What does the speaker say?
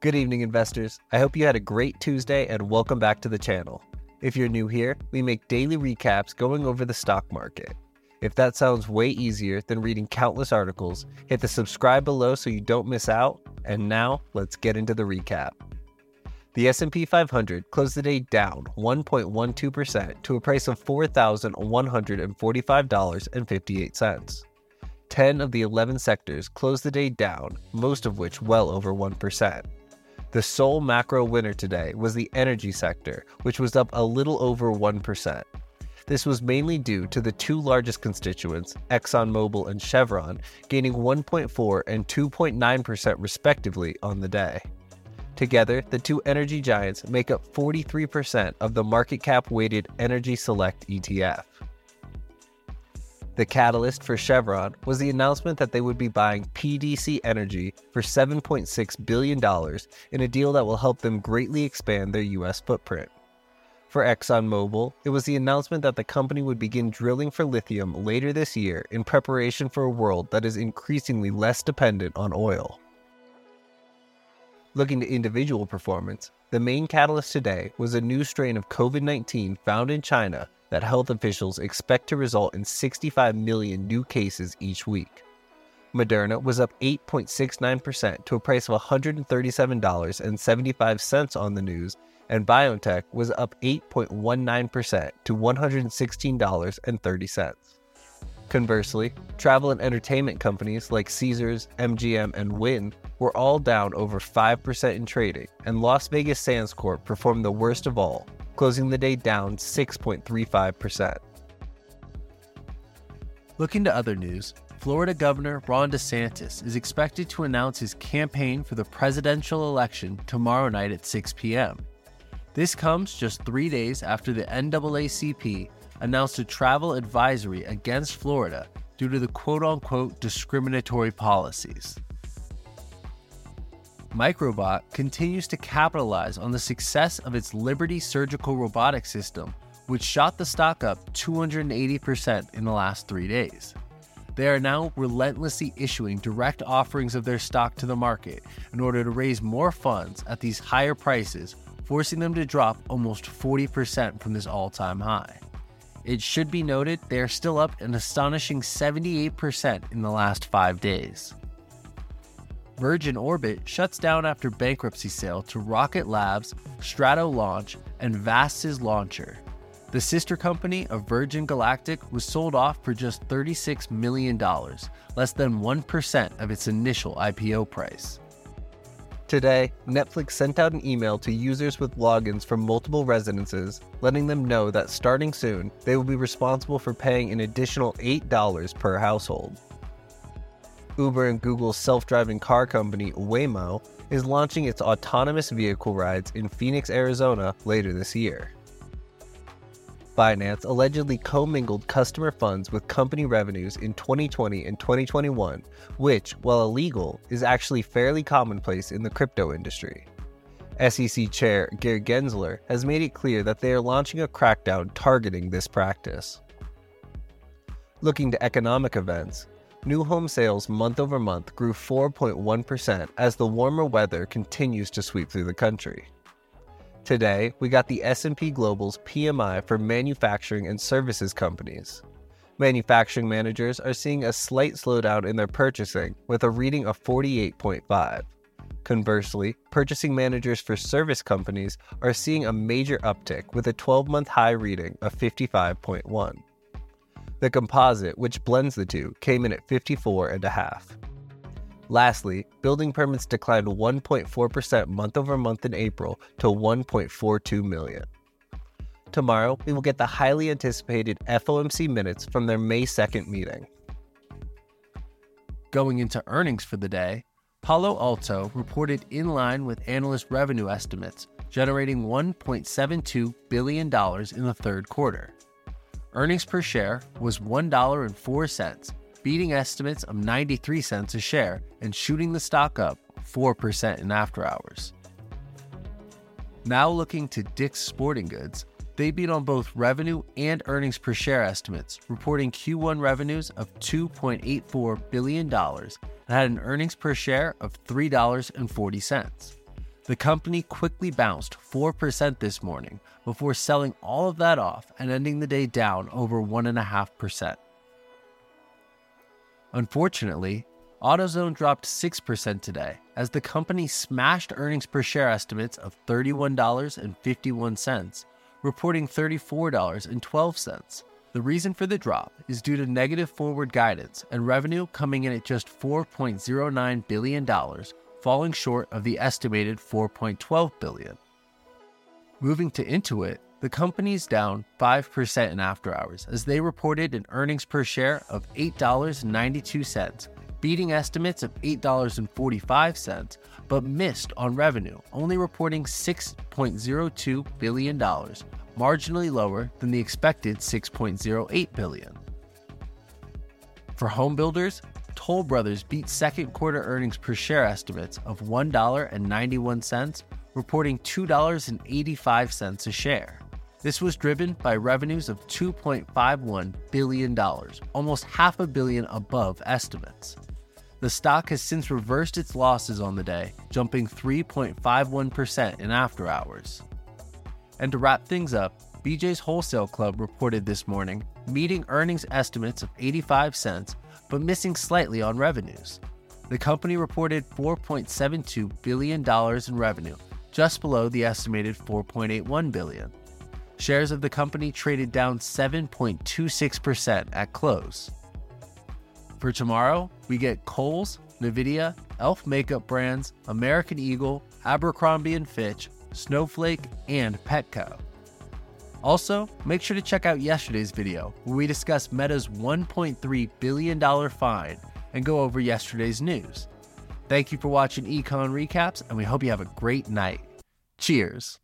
Good evening, investors. I hope you had a great Tuesday and welcome back to the channel. If you're new here, we make daily recaps going over the stock market. If that sounds way easier than reading countless articles, hit the subscribe below so you don't miss out. And now, let's get into the recap. The S&P 500 closed the day down 1.12% to a price of $4,145.58. 10 of the 11 sectors closed the day down, most of which well over 1%. The sole macro winner today was the energy sector, which was up a little over 1%. This was mainly due to the two largest constituents, ExxonMobil and Chevron, gaining 1.4 and 2.9% respectively on the day. Together, the two energy giants make up 43% of the market cap weighted Energy Select ETF. The catalyst for Chevron was the announcement that they would be buying PDC Energy for $7.6 billion in a deal that will help them greatly expand their U.S. footprint. For ExxonMobil, it was the announcement that the company would begin drilling for lithium later this year in preparation for a world that is increasingly less dependent on oil. Looking to individual performance, the main catalyst today was a new strain of COVID 19 found in China that health officials expect to result in 65 million new cases each week. Moderna was up 8.69% to a price of $137.75 on the news, and BioNTech was up 8.19% to $116.30. Conversely, travel and entertainment companies like Caesars, MGM, and Wynn were all down over 5% in trading, and Las Vegas Sands Corp performed the worst of all, closing the day down 6.35%. Looking to other news, Florida Governor Ron DeSantis is expected to announce his campaign for the presidential election tomorrow night at 6 p.m. This comes just three days after the NAACP announced a travel advisory against Florida due to the quote unquote discriminatory policies. Microbot continues to capitalize on the success of its Liberty surgical robotic system, which shot the stock up 280% in the last three days. They are now relentlessly issuing direct offerings of their stock to the market in order to raise more funds at these higher prices, forcing them to drop almost 40% from this all time high. It should be noted they are still up an astonishing 78% in the last five days. Virgin Orbit shuts down after bankruptcy sale to Rocket Labs, Stratolaunch, and Vast's Launcher. The sister company of Virgin Galactic was sold off for just $36 million, less than 1% of its initial IPO price. Today, Netflix sent out an email to users with logins from multiple residences, letting them know that starting soon, they will be responsible for paying an additional $8 per household. Uber and Google's self driving car company, Waymo, is launching its autonomous vehicle rides in Phoenix, Arizona later this year. Binance allegedly commingled customer funds with company revenues in 2020 and 2021, which, while illegal, is actually fairly commonplace in the crypto industry. SEC Chair Gary Gensler has made it clear that they are launching a crackdown targeting this practice. Looking to economic events, new home sales month over month grew 4.1% as the warmer weather continues to sweep through the country. Today, we got the S&P Global's PMI for manufacturing and services companies. Manufacturing managers are seeing a slight slowdown in their purchasing with a reading of 48.5. Conversely, purchasing managers for service companies are seeing a major uptick with a 12 month high reading of 55.1. The composite, which blends the two, came in at 54.5. Lastly, building permits declined 1.4% month over month in April to 1.42 million. Tomorrow, we will get the highly anticipated FOMC minutes from their May 2nd meeting. Going into earnings for the day, Palo Alto reported in line with analyst revenue estimates, generating $1.72 billion in the third quarter. Earnings per share was $1.04, beating estimates of 93 cents a share and shooting the stock up 4% in after hours. Now looking to Dick's Sporting Goods, They beat on both revenue and earnings per share estimates, reporting Q1 revenues of $2.84 billion and had an earnings per share of $3.40. The company quickly bounced 4% this morning before selling all of that off and ending the day down over 1.5%. Unfortunately, AutoZone dropped 6% today as the company smashed earnings per share estimates of $31.51, reporting $34.12. The reason for the drop is due to negative forward guidance and revenue coming in at just $4.09 billion, falling short of the estimated 4.12 billion. Moving to Intuit, the company's down 5% in after hours as they reported an earnings per share of $8.92, beating estimates of $8.45, but missed on revenue, only reporting $6.02 billion, marginally lower than the expected $6.08 billion. For home builders, Toll Brothers beat second quarter earnings per share estimates of $1.91, reporting $2.85 a share. This was driven by revenues of $2.51 billion, almost half a billion above estimates. The stock has since reversed its losses on the day, jumping 3.51% in after hours. And to wrap things up, BJ's Wholesale Club reported this morning, meeting earnings estimates of 85 cents, but missing slightly on revenues. The company reported $4.72 billion in revenue, just below the estimated $4.81 billion. Shares of the company traded down 7.26% at close. For tomorrow, we get Kohl's, Nvidia, Elf Makeup Brands, American Eagle, Abercrombie & Fitch, Snowflake, and Petco. Also, make sure to check out yesterday's video where we discuss Meta's $1.3 billion fine and go over yesterday's news. Thank you for watching Econ Recaps, and we hope you have a great night. Cheers.